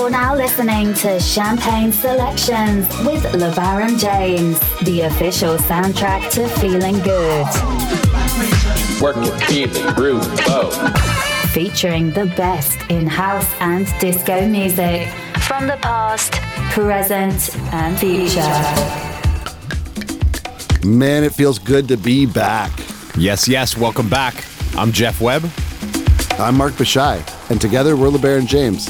You're now listening to Champagne Selections with LeBaron James, the official soundtrack to Feeling Good. Work it, feel it, groove, oh. Featuring the best in house and disco music from the past, present, and future. Man, it feels good to be back. Yes, yes, welcome back. I'm Jeff Webb. I'm Mark Bashai, and together we're LeBaron James.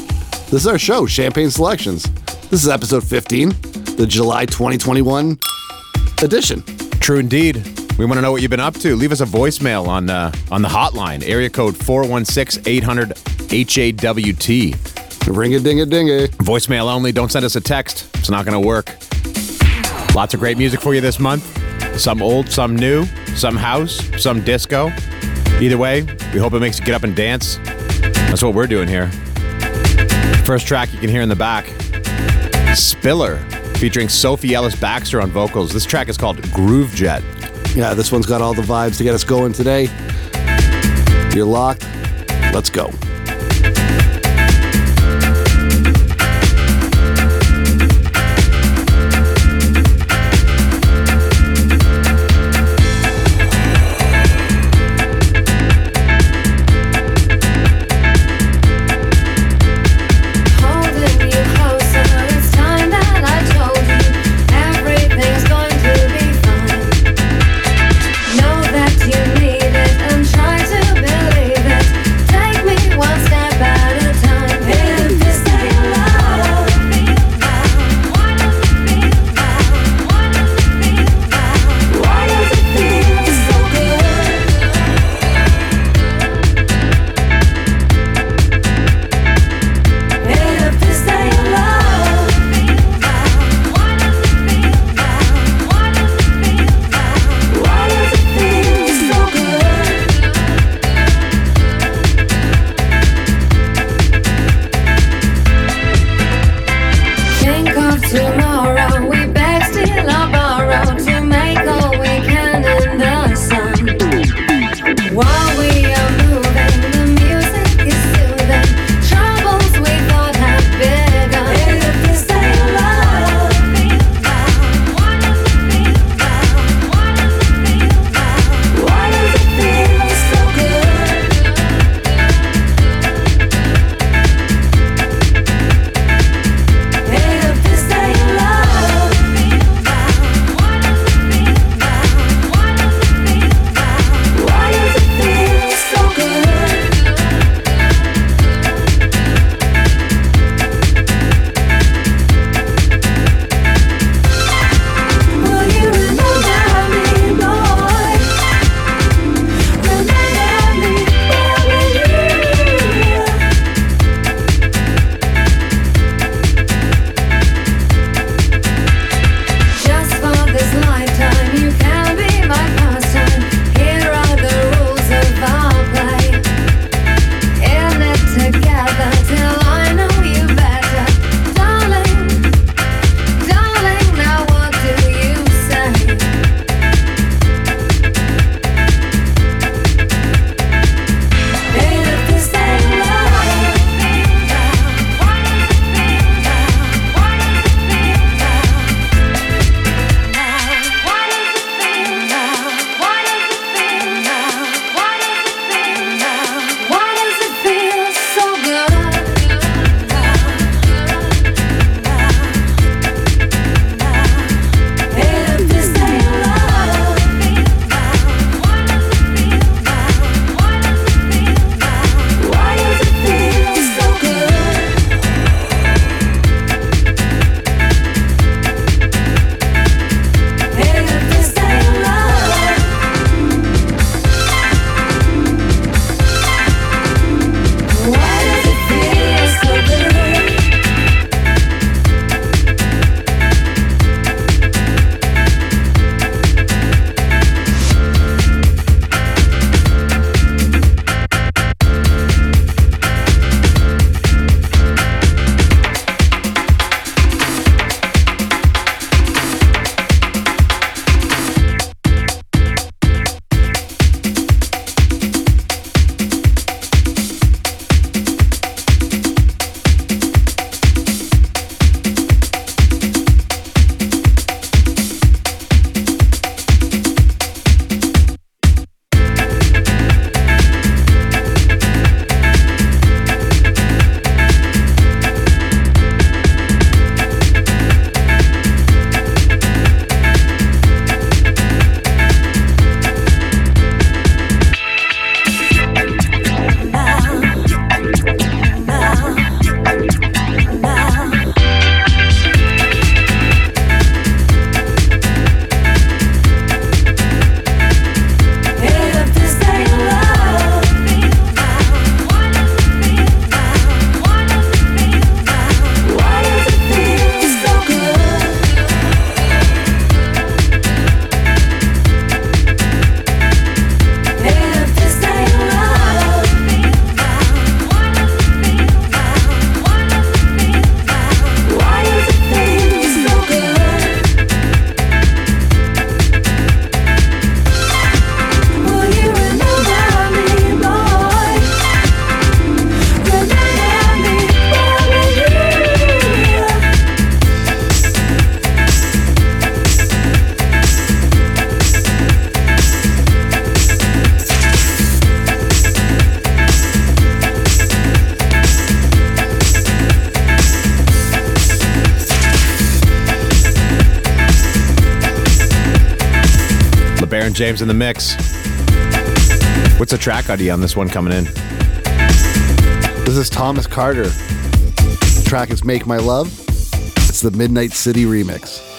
This is our show, Champagne Selections. This is episode 15, the July 2021 edition. True indeed. We want to know what you've been up to. Leave us a voicemail on uh, on the hotline, area code 416-800-HAWT. Ring a ding a ding a. Voicemail only, don't send us a text. It's not going to work. Lots of great music for you this month. Some old, some new, some house, some disco. Either way, we hope it makes you get up and dance. That's what we're doing here. First track you can hear in the back Spiller, featuring Sophie Ellis Bextor on vocals. This track is called Groove Jet. Yeah, this one's got all the vibes to get us going today. You're locked. Let's go. James in the mix. What's the track ID on this one coming in? This is Thomas Carter. The track is Make My Love. It's the Midnight City remix.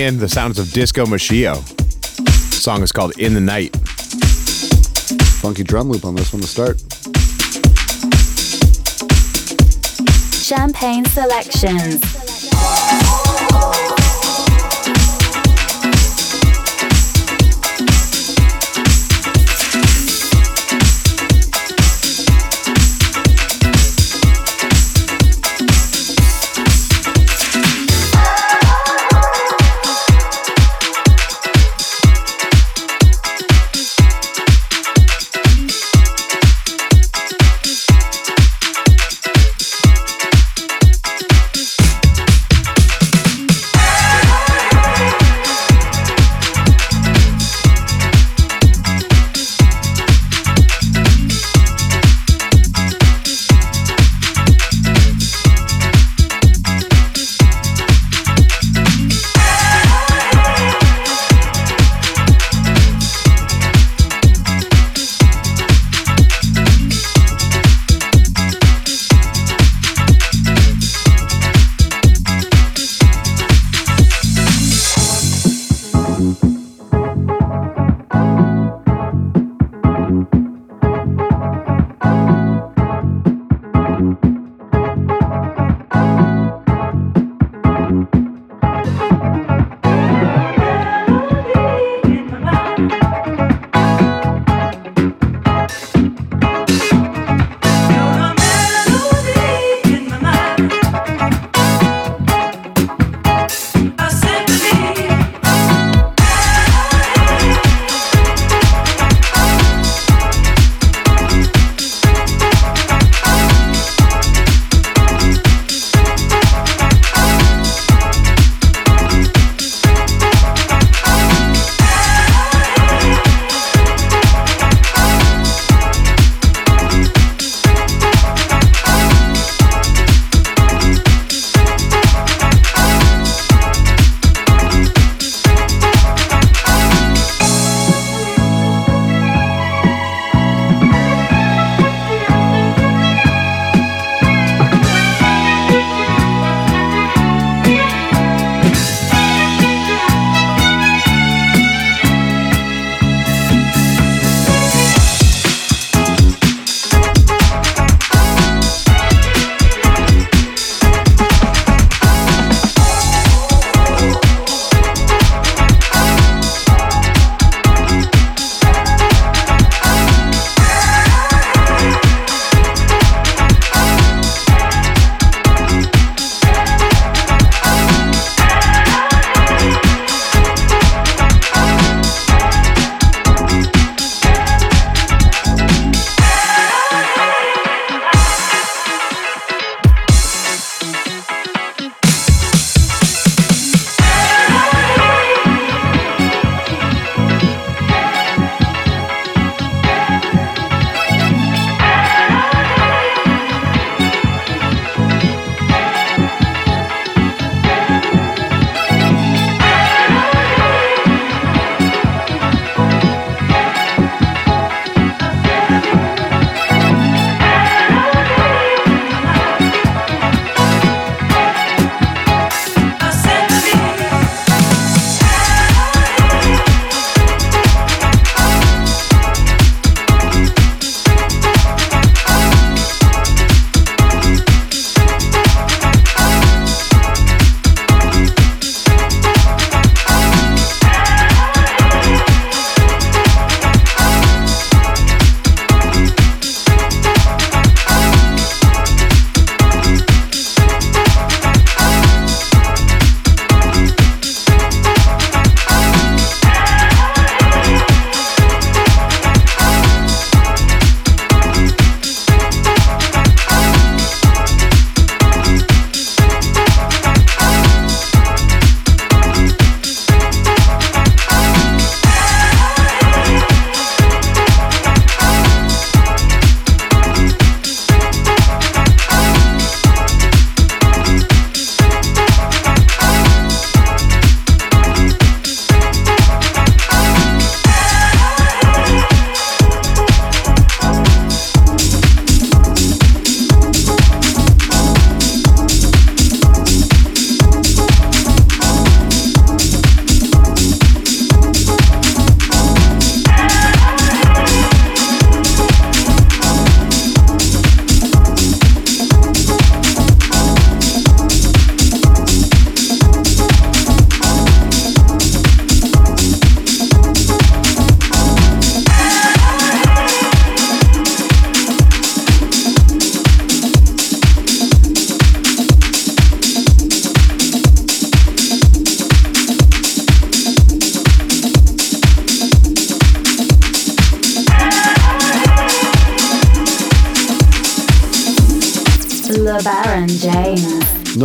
in the sounds of Disco Machio. Song is called In the Night. Funky drum loop on this one to start. Champagne Selections.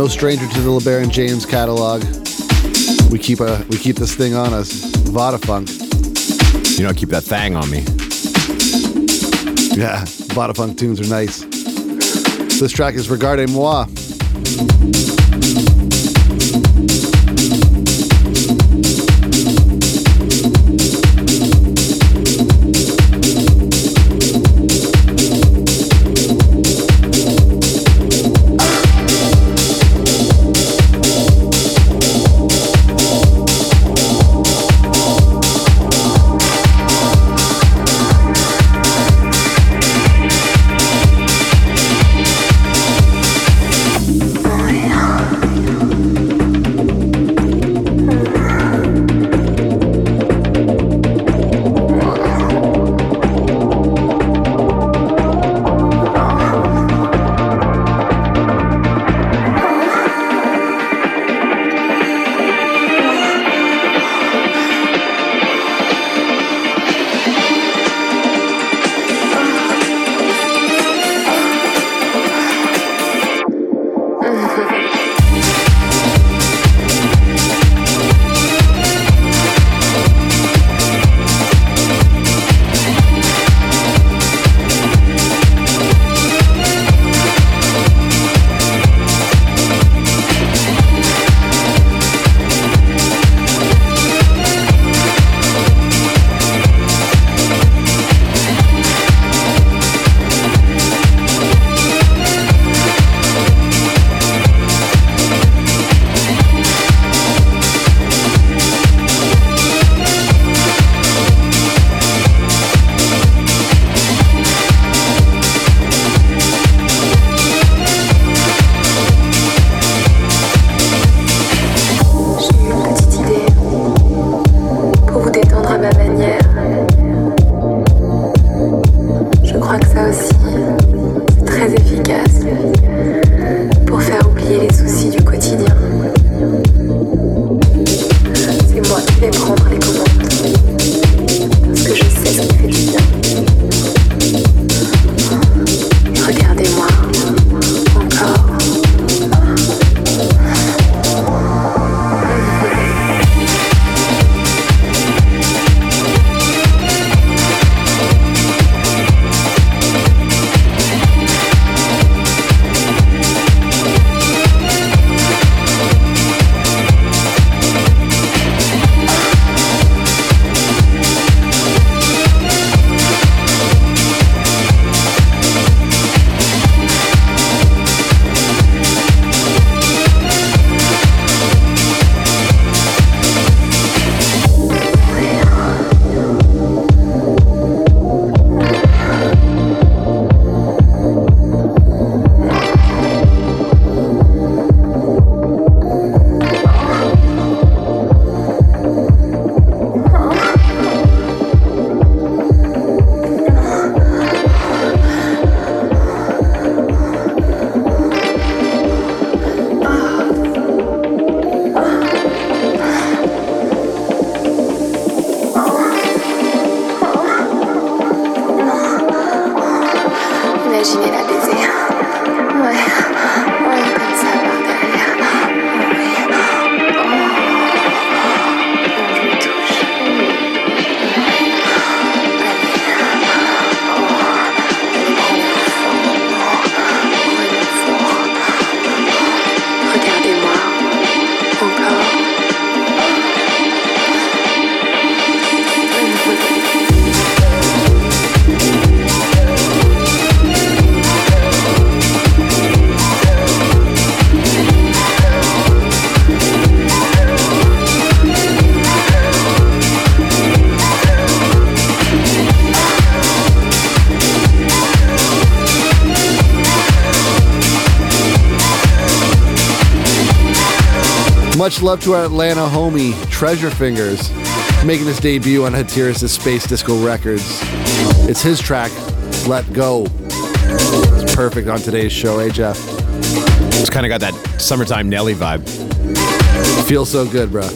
No stranger to the LeBaron James catalog. We keep a we keep this thing on us. Vada Funk. You don't keep that thang on me. Yeah, Vada Funk tunes are nice. This track is Regarde Moi. Much love to our Atlanta homie, Treasure Fingers, making his debut on Hatiras' Space Disco Records. It's his track, Let Go. It's perfect on today's show, eh, Jeff? It's kind of got that summertime Nelly vibe. Feels so good, bro.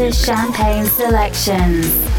Listening Champagne Selections.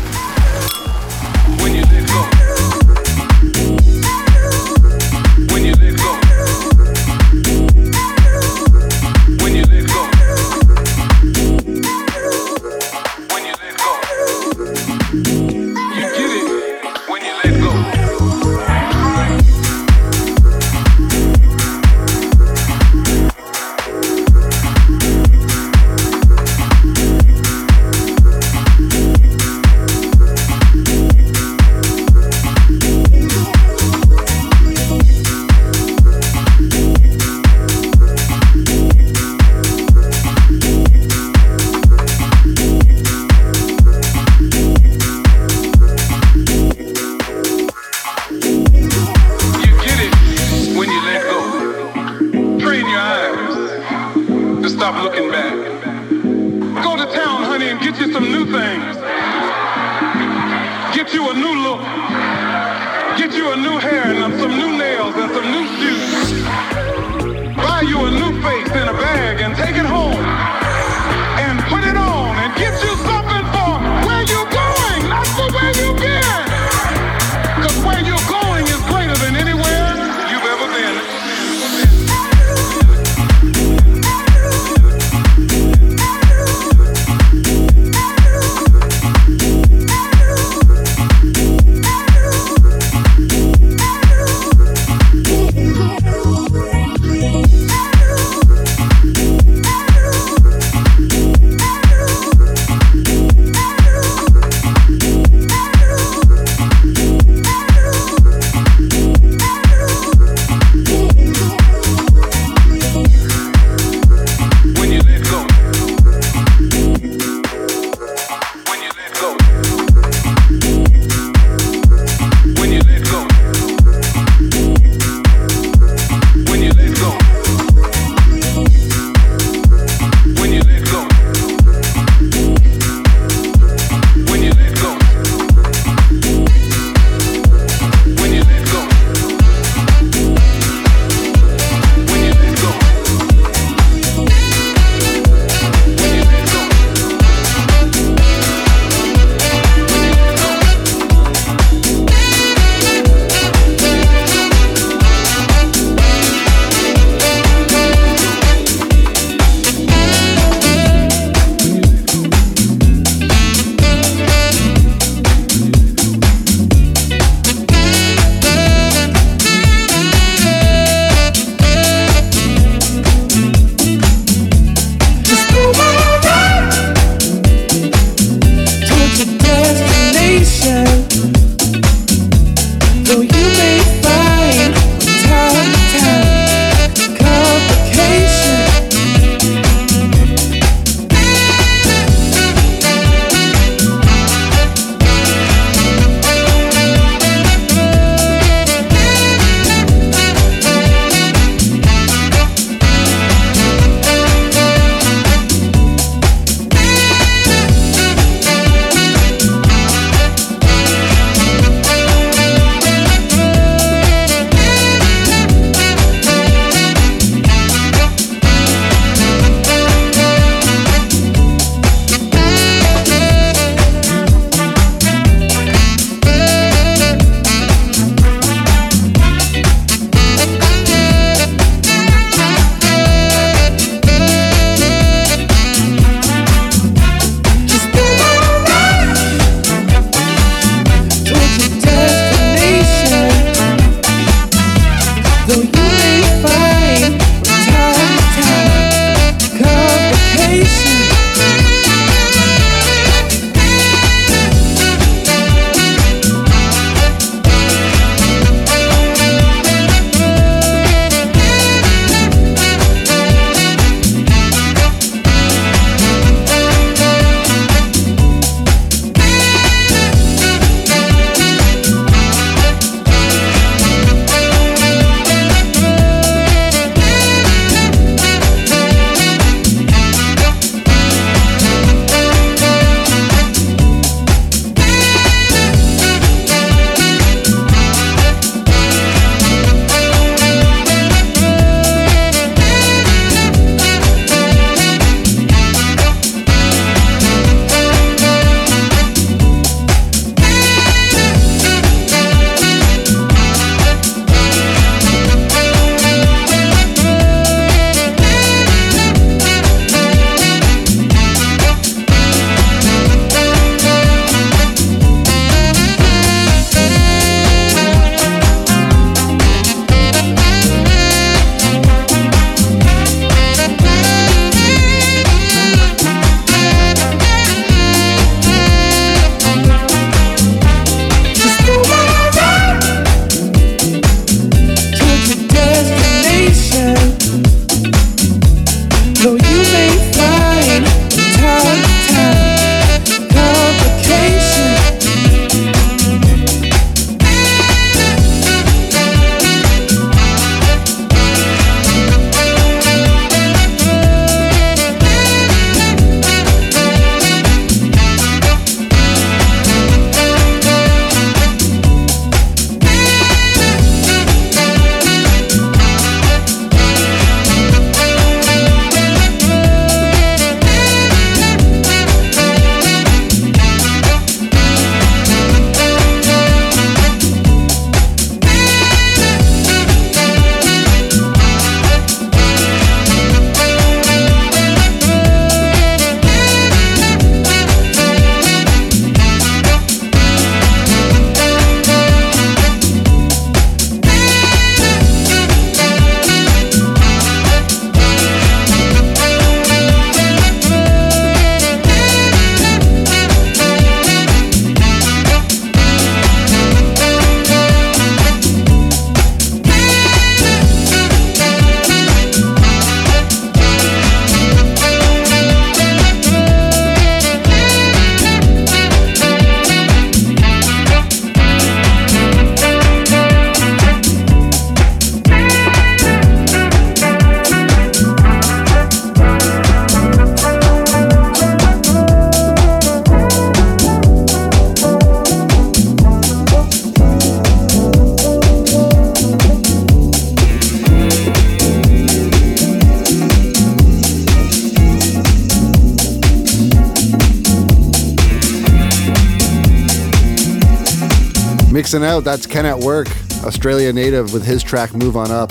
Mixing out, that's Ken at Work, Australia native with his track Move On Up.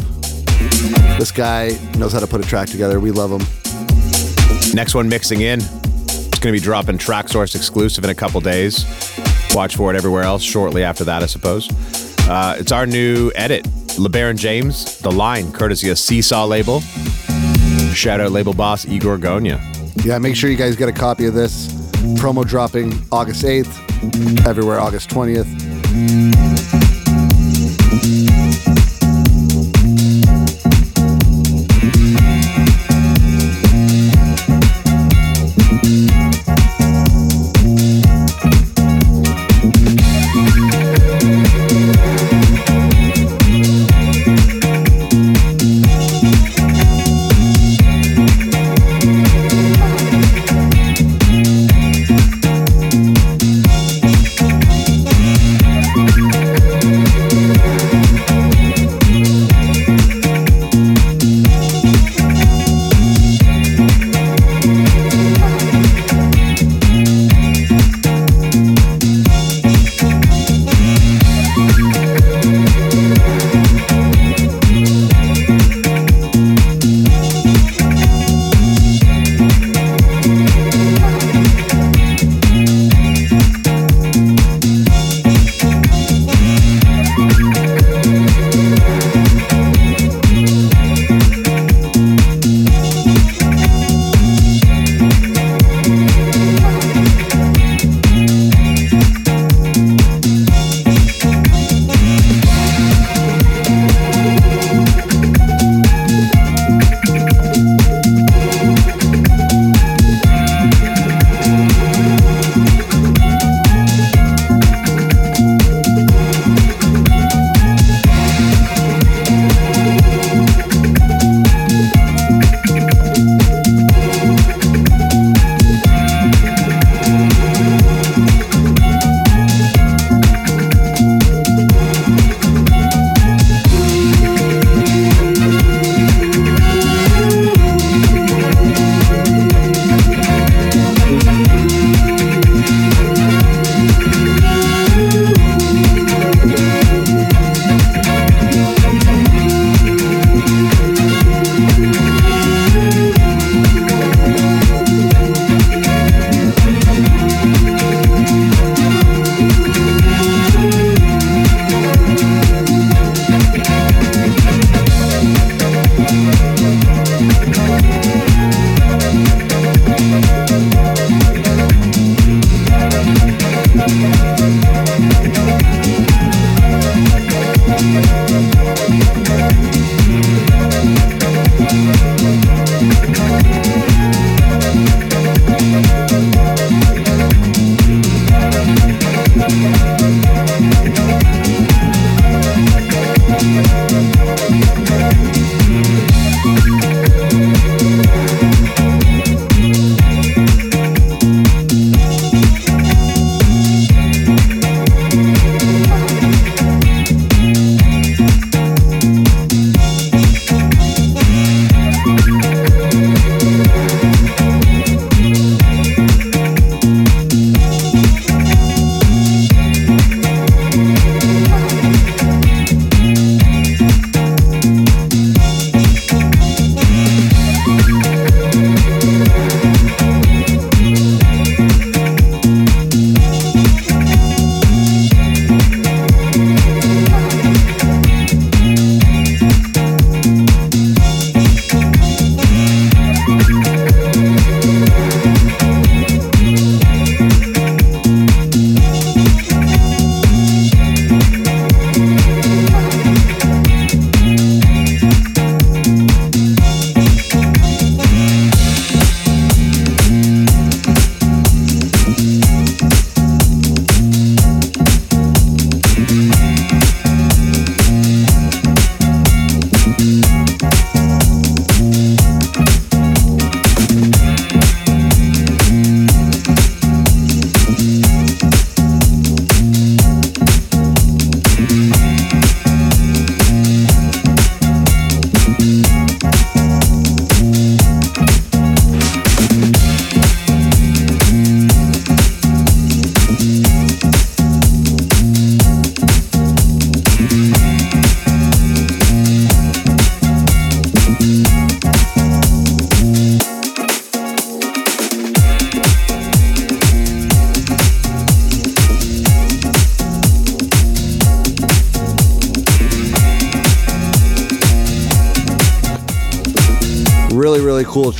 This guy knows how to put a track together. We love him. Next one mixing in. It's going to be dropping Traxsource exclusive in a couple days. Watch for it everywhere else shortly after that, I suppose. Uh, it's our new edit. LeBaron James, The Line, courtesy of Seesaw label. Shout out label boss Igor Gonya. Yeah, make sure you guys get a copy of this. Promo dropping August 8th, everywhere August 20th. Really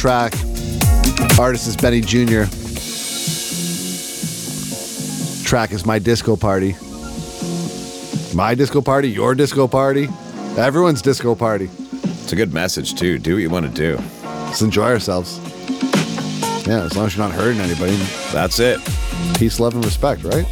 track. Artist is Benny Jr. Track is My Disco Party. My disco party, your disco party, everyone's disco party. It's a good message, too. Do what you want to do. Let's enjoy ourselves. Yeah, as long as you're not hurting anybody. That's it. Peace, love, and respect, right?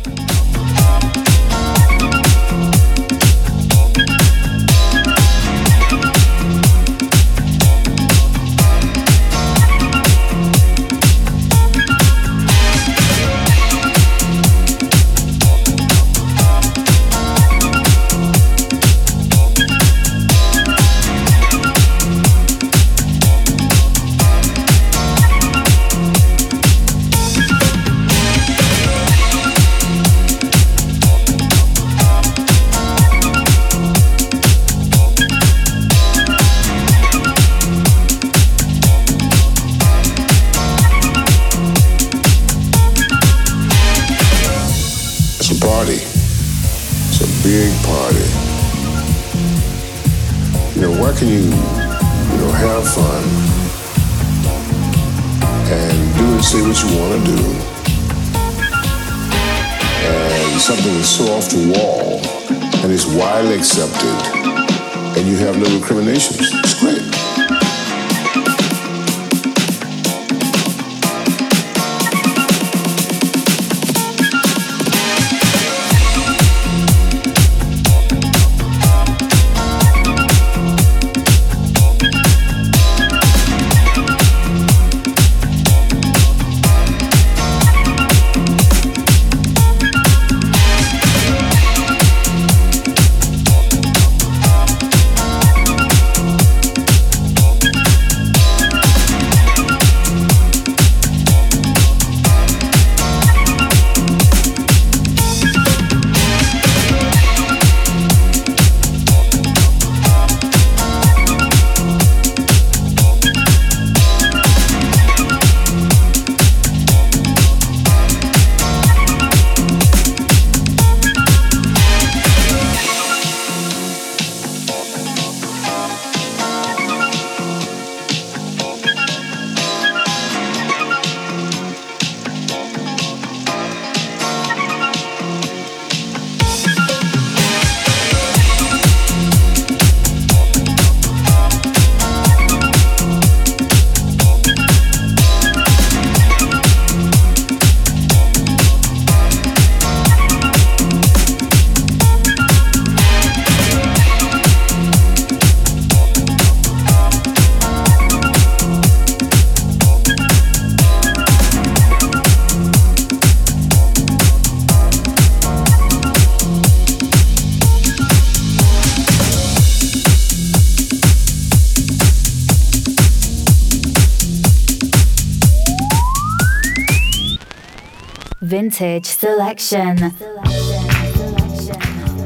Vintage selection.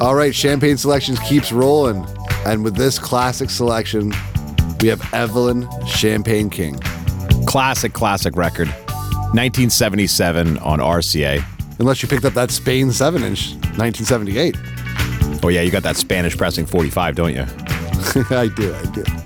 All right, Champagne Selections keeps rolling. And with this classic selection, we have Evelyn Champagne King. Classic, classic record. 1977 on RCA. Unless you picked up that Spain 7 inch, 1978. Oh, yeah, you got that Spanish pressing 45, don't you? I do, I do.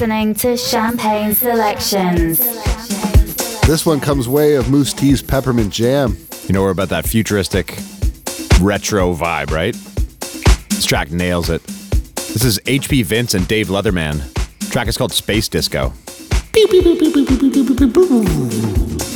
Listening to Champagne Selections. This one comes way of Mousse T's Peppermint Jam. You know, we're about that futuristic retro vibe, right? This track nails it. This is HP Vince and Dave Leatherman. The track is called Space Disco.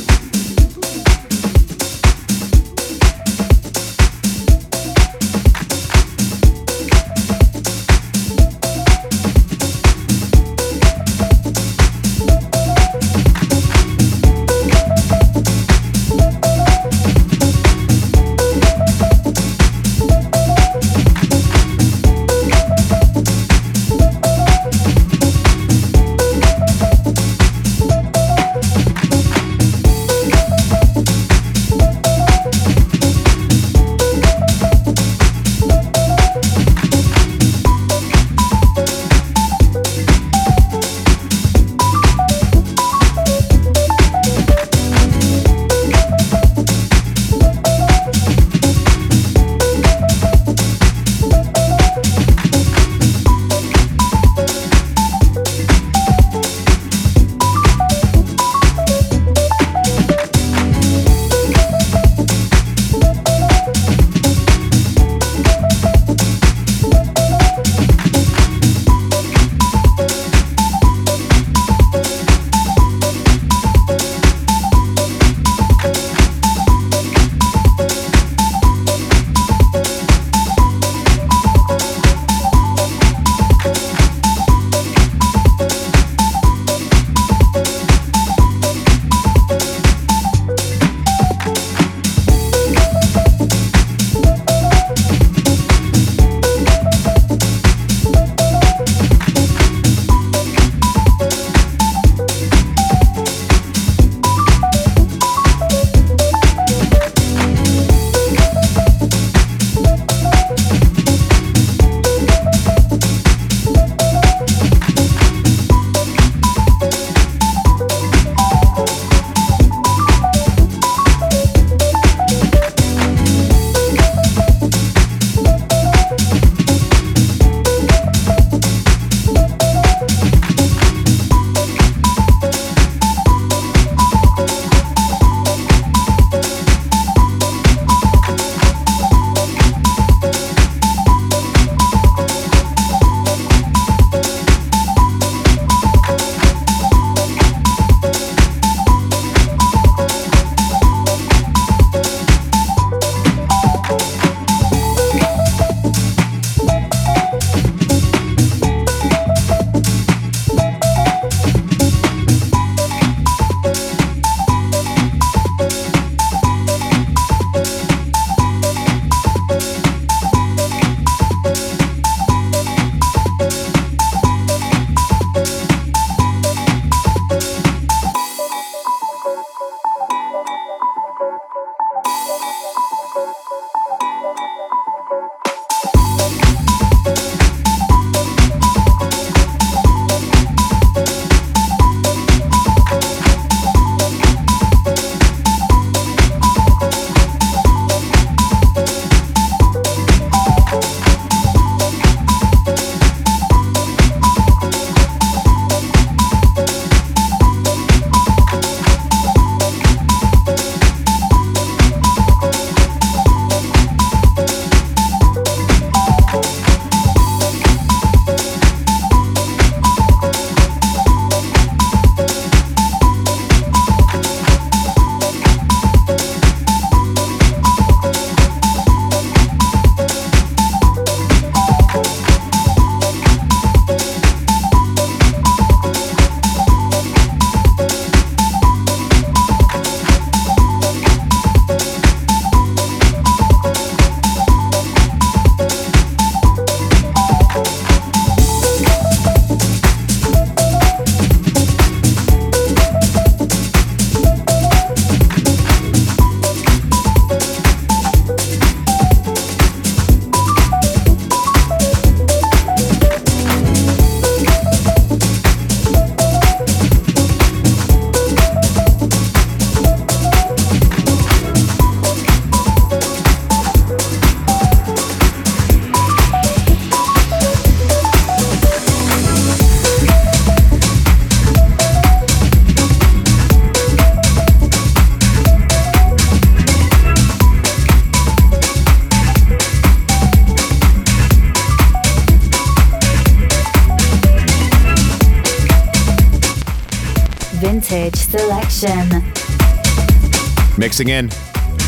Mixing in,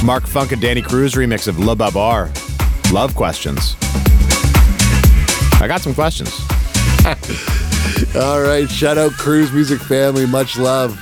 Mark Funk and Danny Cruz remix of Le Babar. Love questions. I got some questions. All right, shout out Cruz Music family. Much love.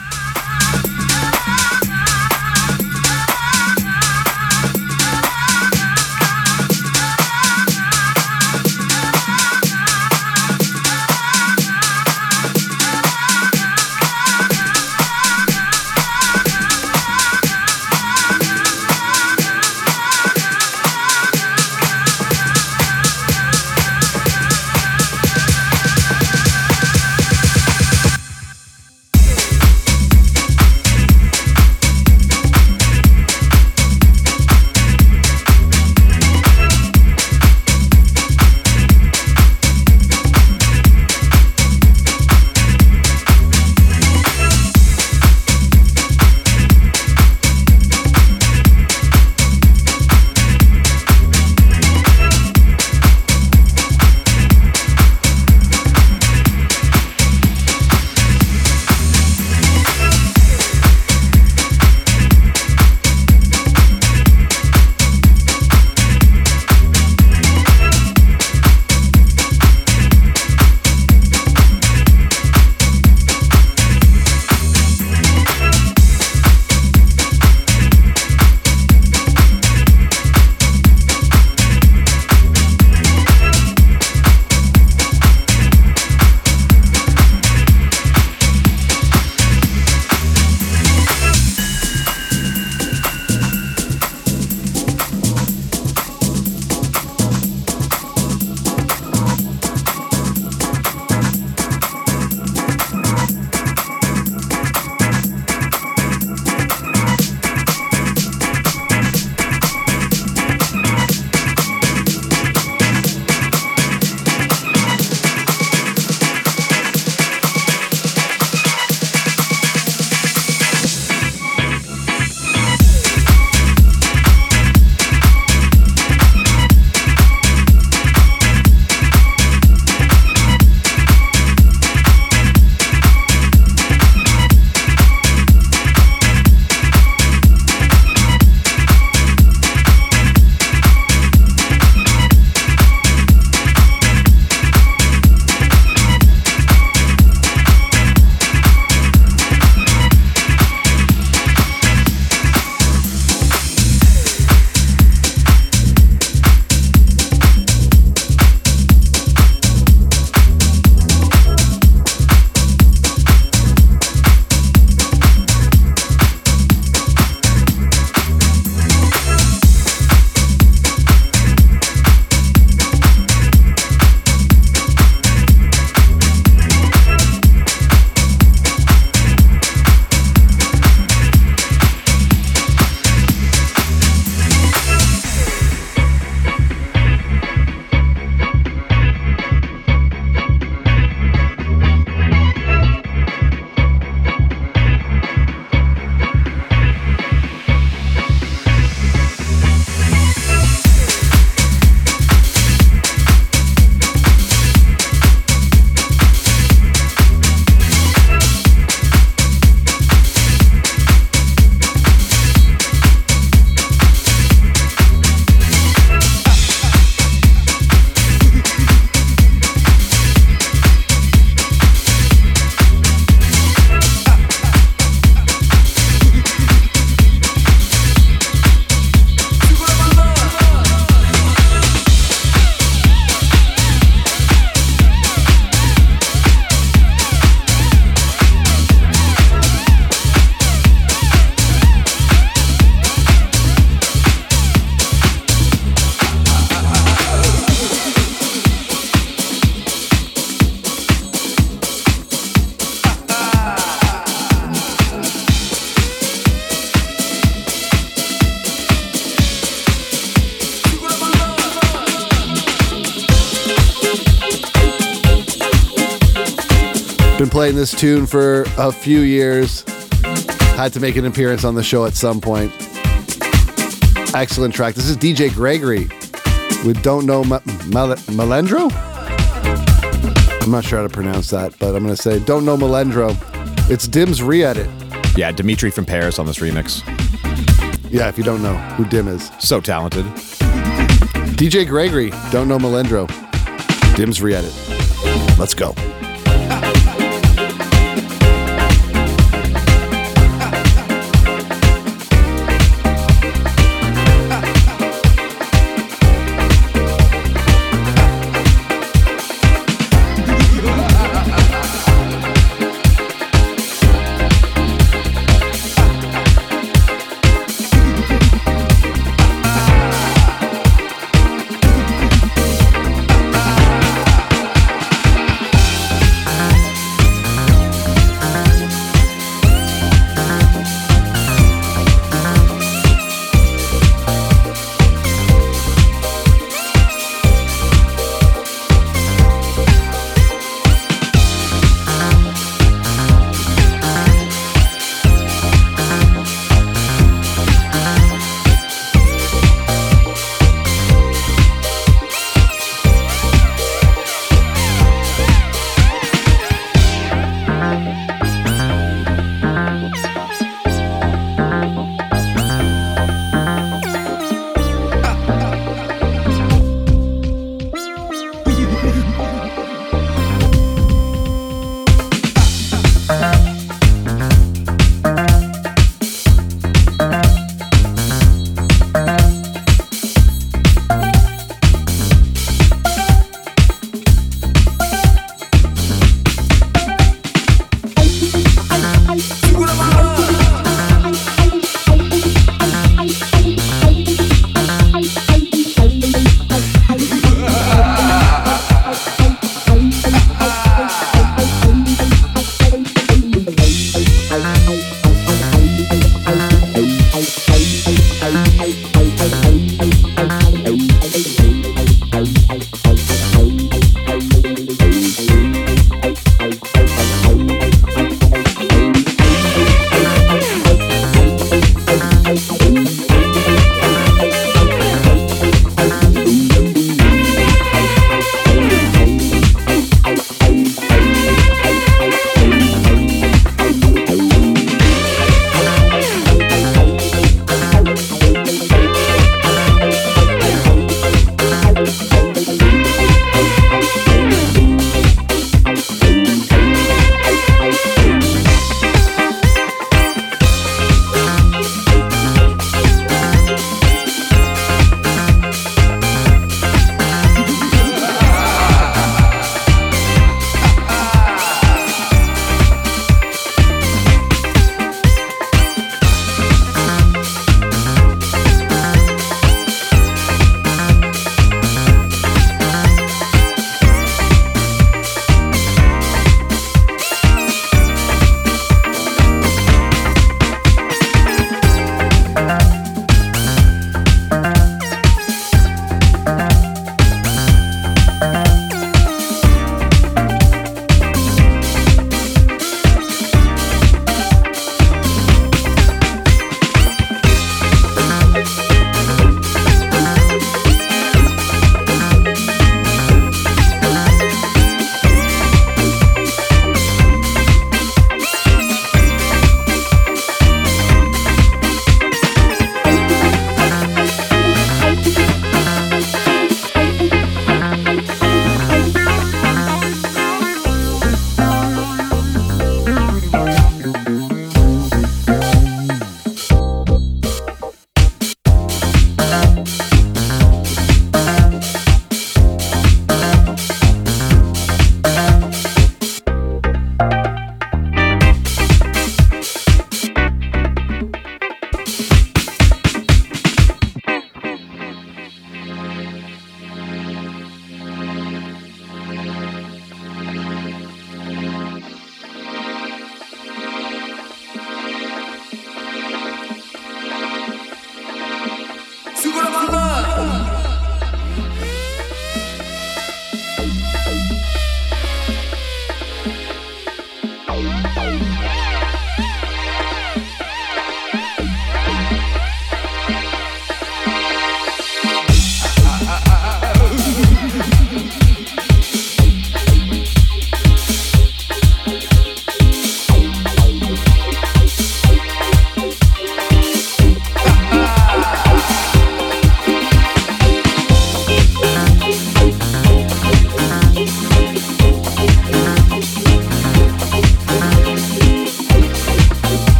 This tune for a few years. Had to make an appearance on the show at some point. Excellent track. This is DJ Gregory with Don't Know Ma- Mal- Malendro? I'm not sure how to pronounce that, but I'm going to say Don't Know Malendro. It's Dim's re-edit. Yeah, Dimitri from Paris on this remix. Yeah, if you don't know who Dim is. So talented. DJ Gregory, don't know Melendro. Dim's re-edit. Let's go.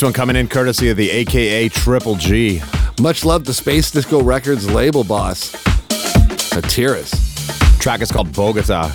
This one coming in courtesy of the AKA Triple G. Much love to Space Disco Records label boss, Hatiras. Track is called Bogota.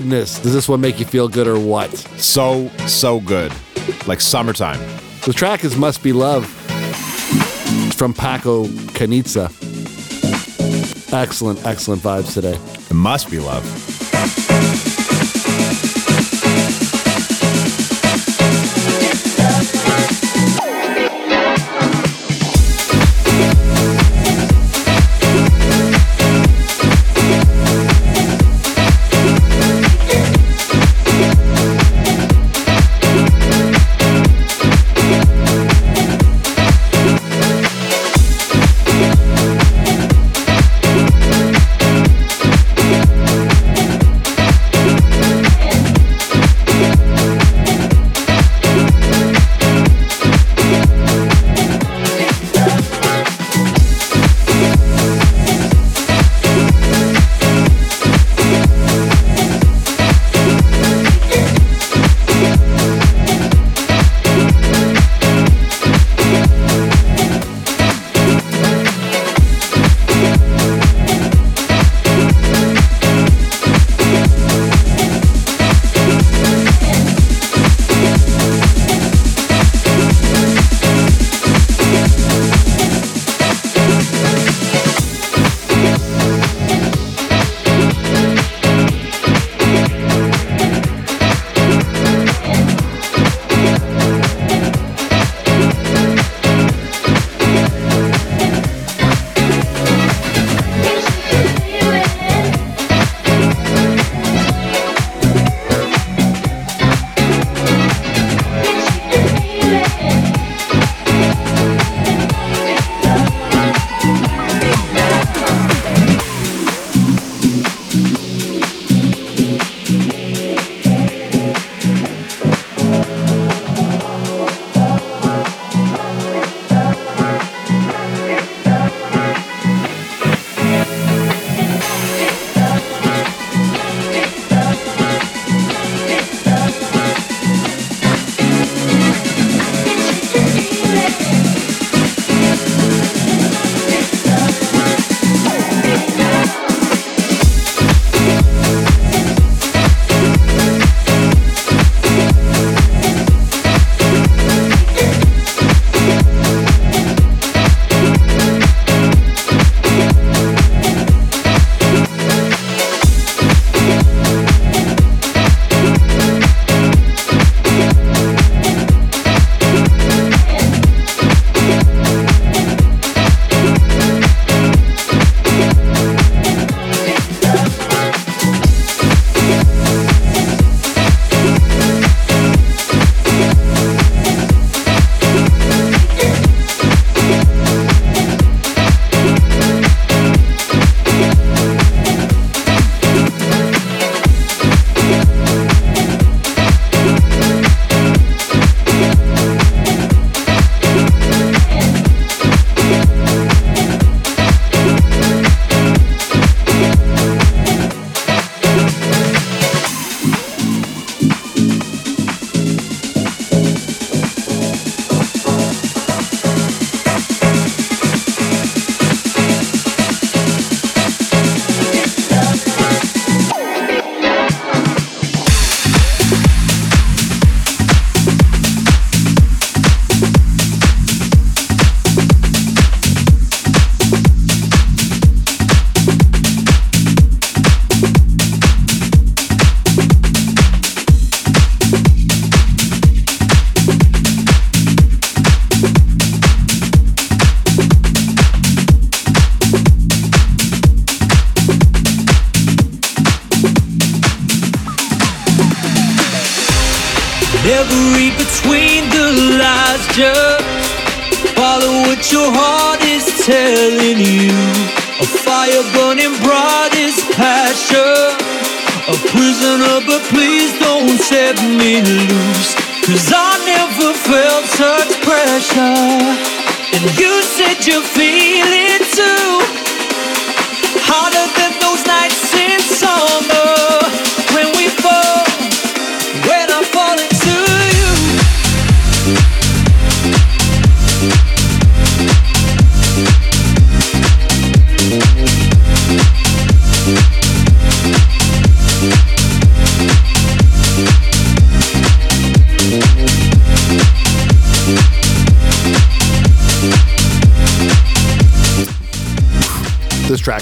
Goodness, does this one make you feel good or what? So, so good. Like summertime. The track is Must Be Love. It's from Paco Canizza. Excellent, excellent vibes today. It must be love.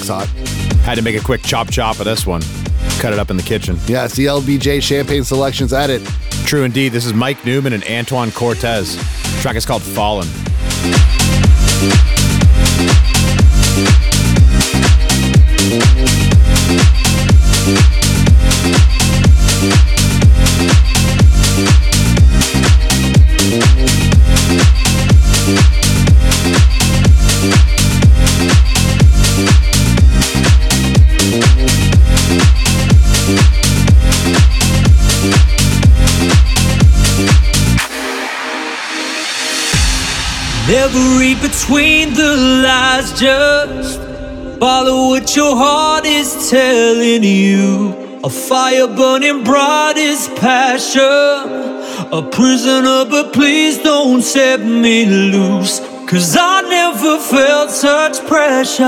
Hot. Had to make a quick chop chop of this one. Cut it up in the kitchen. Yeah, it's the LBJ Champagne Selections edit. True indeed. This is Mike Newman and Antoine Cortez. The track is called Fallen. Between the lines, just follow what your heart is telling you. A fire burning bright is passion. A prisoner, but please don't set me loose. Cause I never felt such pressure.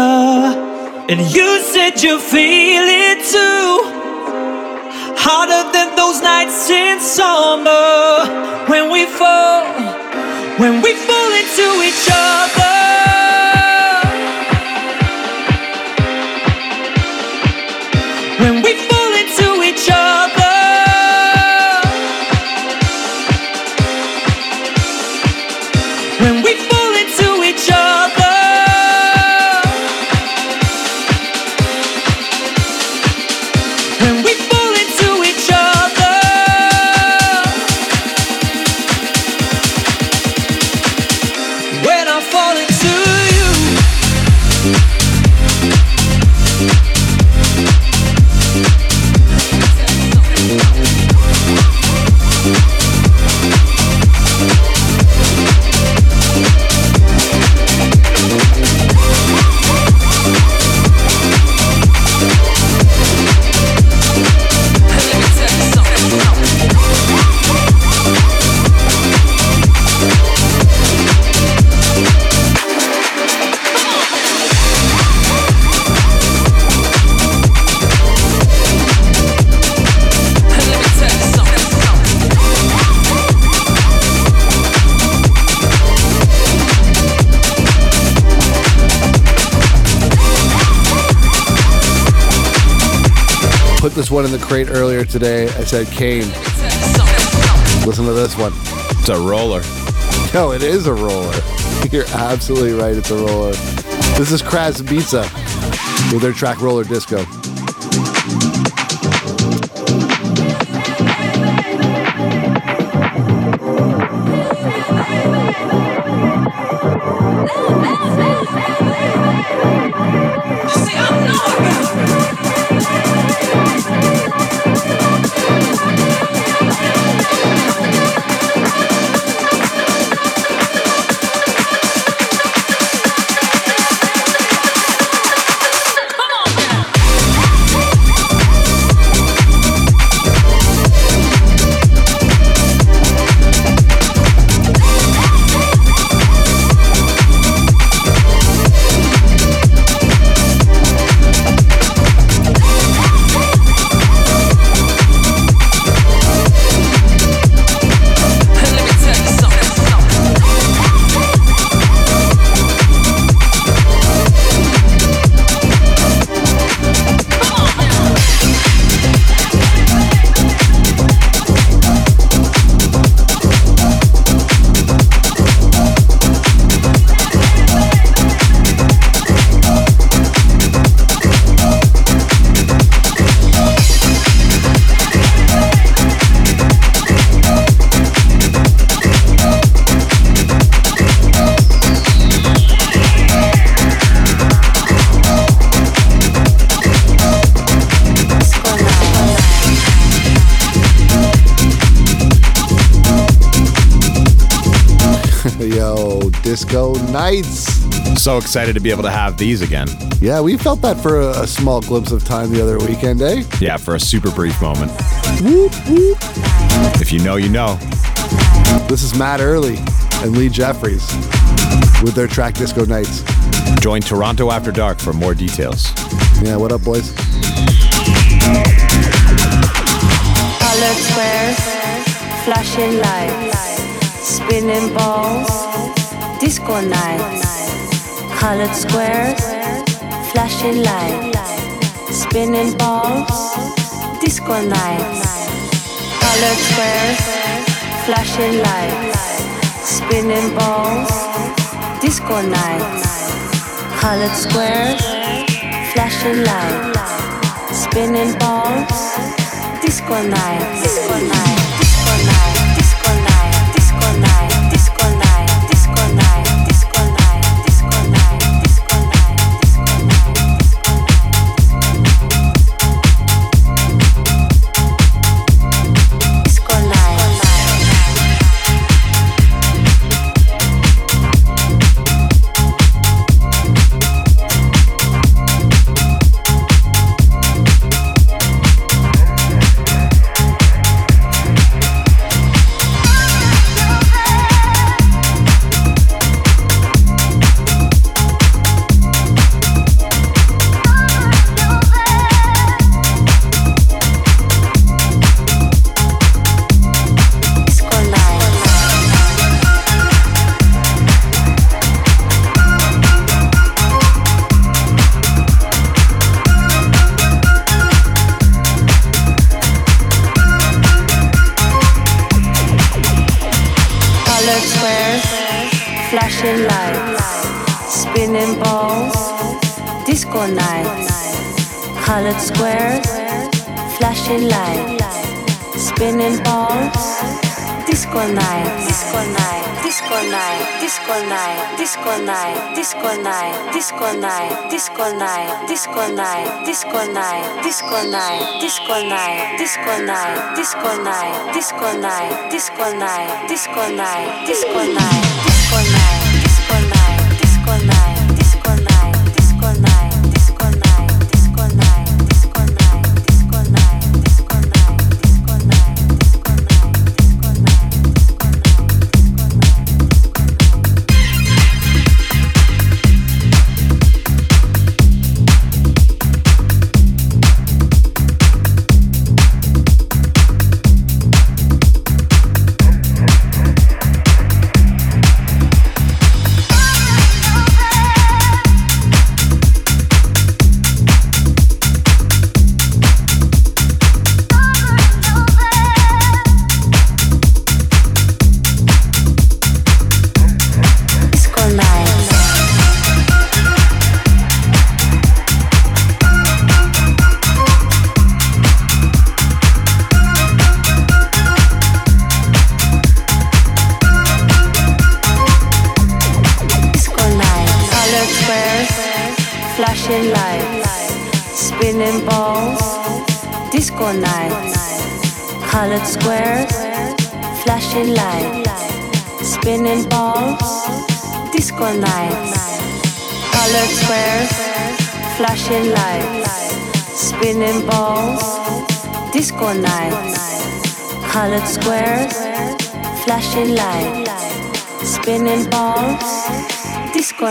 And you said you feel it too. Harder than those nights in summer when we fall, when we fall into each other. This one in the crate earlier today. I said Kane. Listen to this one. It's a roller. No, it is a roller. You're absolutely right. It's a roller. This is Kraz Pizza with their track Roller Disco. Nights. So excited to be able to have these again. Yeah, we felt that for a, a small glimpse of time the other weekend, eh? Yeah, for a super brief moment. Whoop, whoop. If you know, you know. This is Matt Early and Lee Jeffries with their track Disco Nights. Join Toronto After Dark for more details. Yeah, what up, boys? Colored squares, flashing lights, spinning balls, disco nights. Colored squares, flashing lights, spinning balls, disco nights, colored squares, flashing lights, spinning balls, disco nights, colored squares, flashing lights, spinning balls, disco nights, disco nights, flashing lights, spinning balls, disco nights. Colored squares, flashing lights, spinning balls, disco nights. Disco night, disco night, disco night, disco night, disco night, disco night, disco night, disco night, disco night, disco night, disco night, disco night, disco night, disco night, disco night, disco night, disco night, disco night,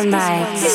nights.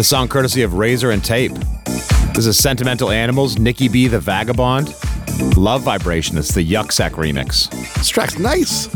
This song courtesy of Razor and Tape. This is Sentimental Animals, Nikki B the Vagabond. Love Vibration. It's the Yuck Sack remix. This track's nice.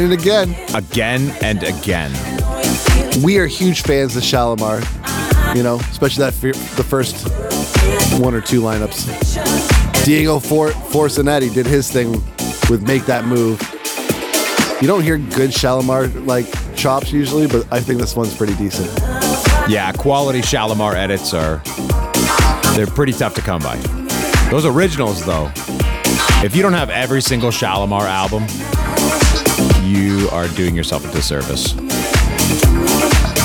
Again and again. Again and again. We are huge fans of Shalamar. You know, especially that the first one or two lineups. Diego For- Forzanetti did his thing with Make That Move. You don't hear good Shalamar like chops usually, but I think this one's pretty decent. Yeah, quality Shalamar edits are they're pretty tough to come by. Those originals though, if you don't have every single Shalamar album, you are doing yourself a disservice.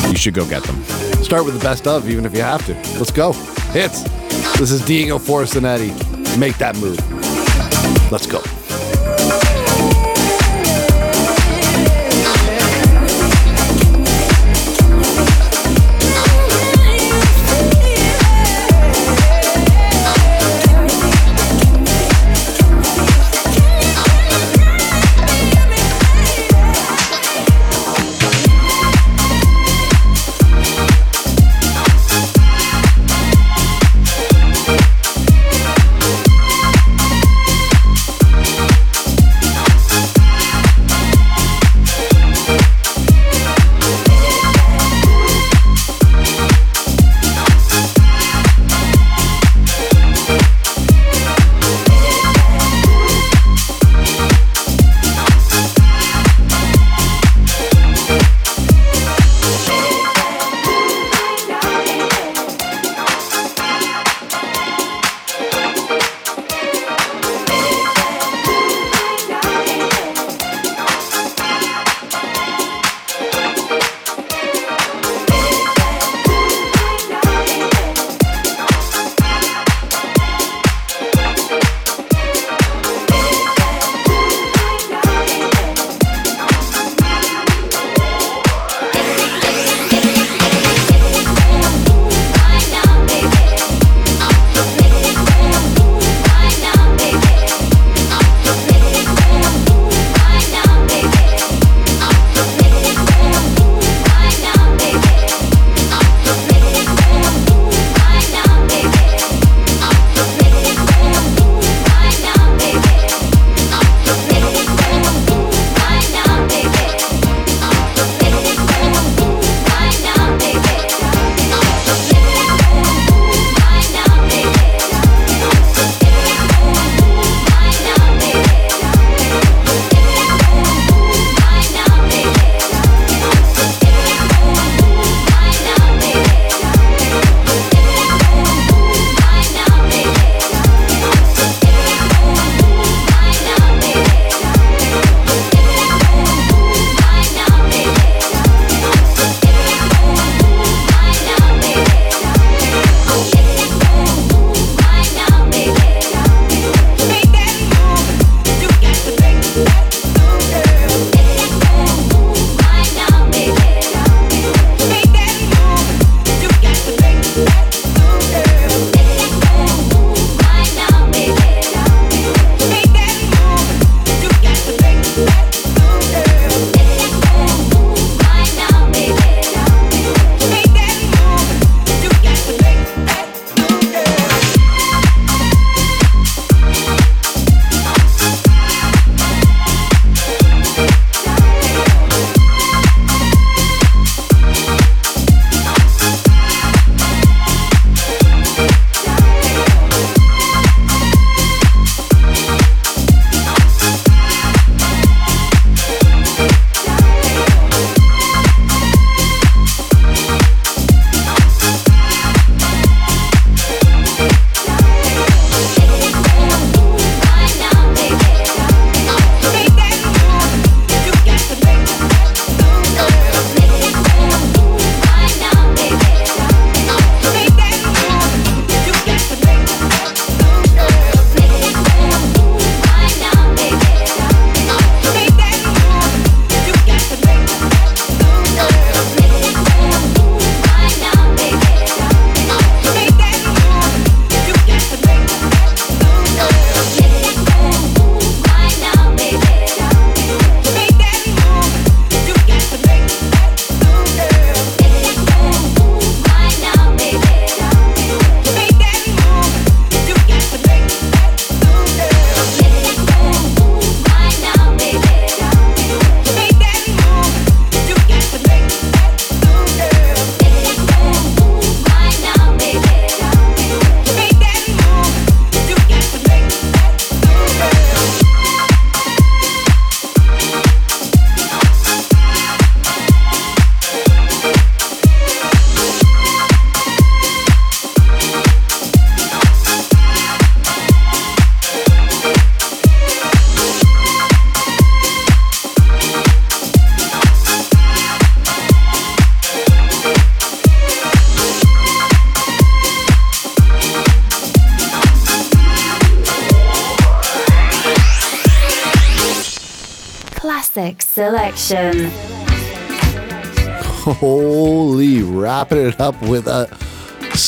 You should go get them. Start with the best of, even if you have to. Let's go. Hits. This is Diego Forzanetti. Make that move. Let's go.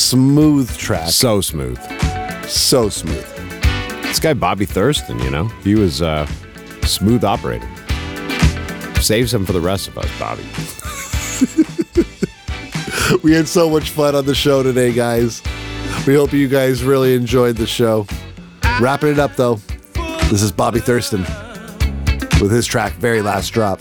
Smooth track. So smooth. So smooth. This guy Bobby Thurston, you know, he was a smooth operator. Saves him for the rest of us, Bobby. We had so much fun on the show today, guys. We hope you guys really enjoyed the show. Wrapping it up, though, this is Bobby Thurston with his track, Very Last Drop.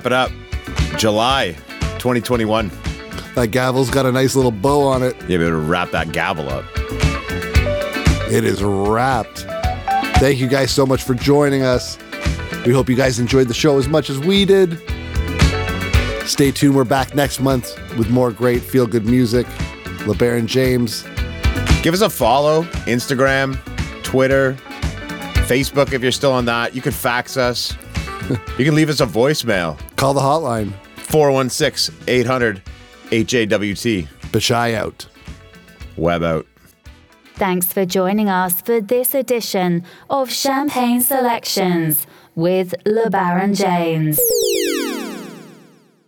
Wrap it up. July 2021. That gavel's got a nice little bow on it. You better wrap that gavel up. It is wrapped. Thank you guys so much for joining us. We hope you guys enjoyed the show as much as we did. Stay tuned. We're back next month with more great feel good music. LeBaron James. Give us a follow Instagram, Twitter, Facebook if you're still on that. You can fax us. you can leave us a voicemail. Call the hotline. 416 800 HAWT. Bashai out. Web out. Thanks for joining us for this edition of Champagne Selections with LeBaron James.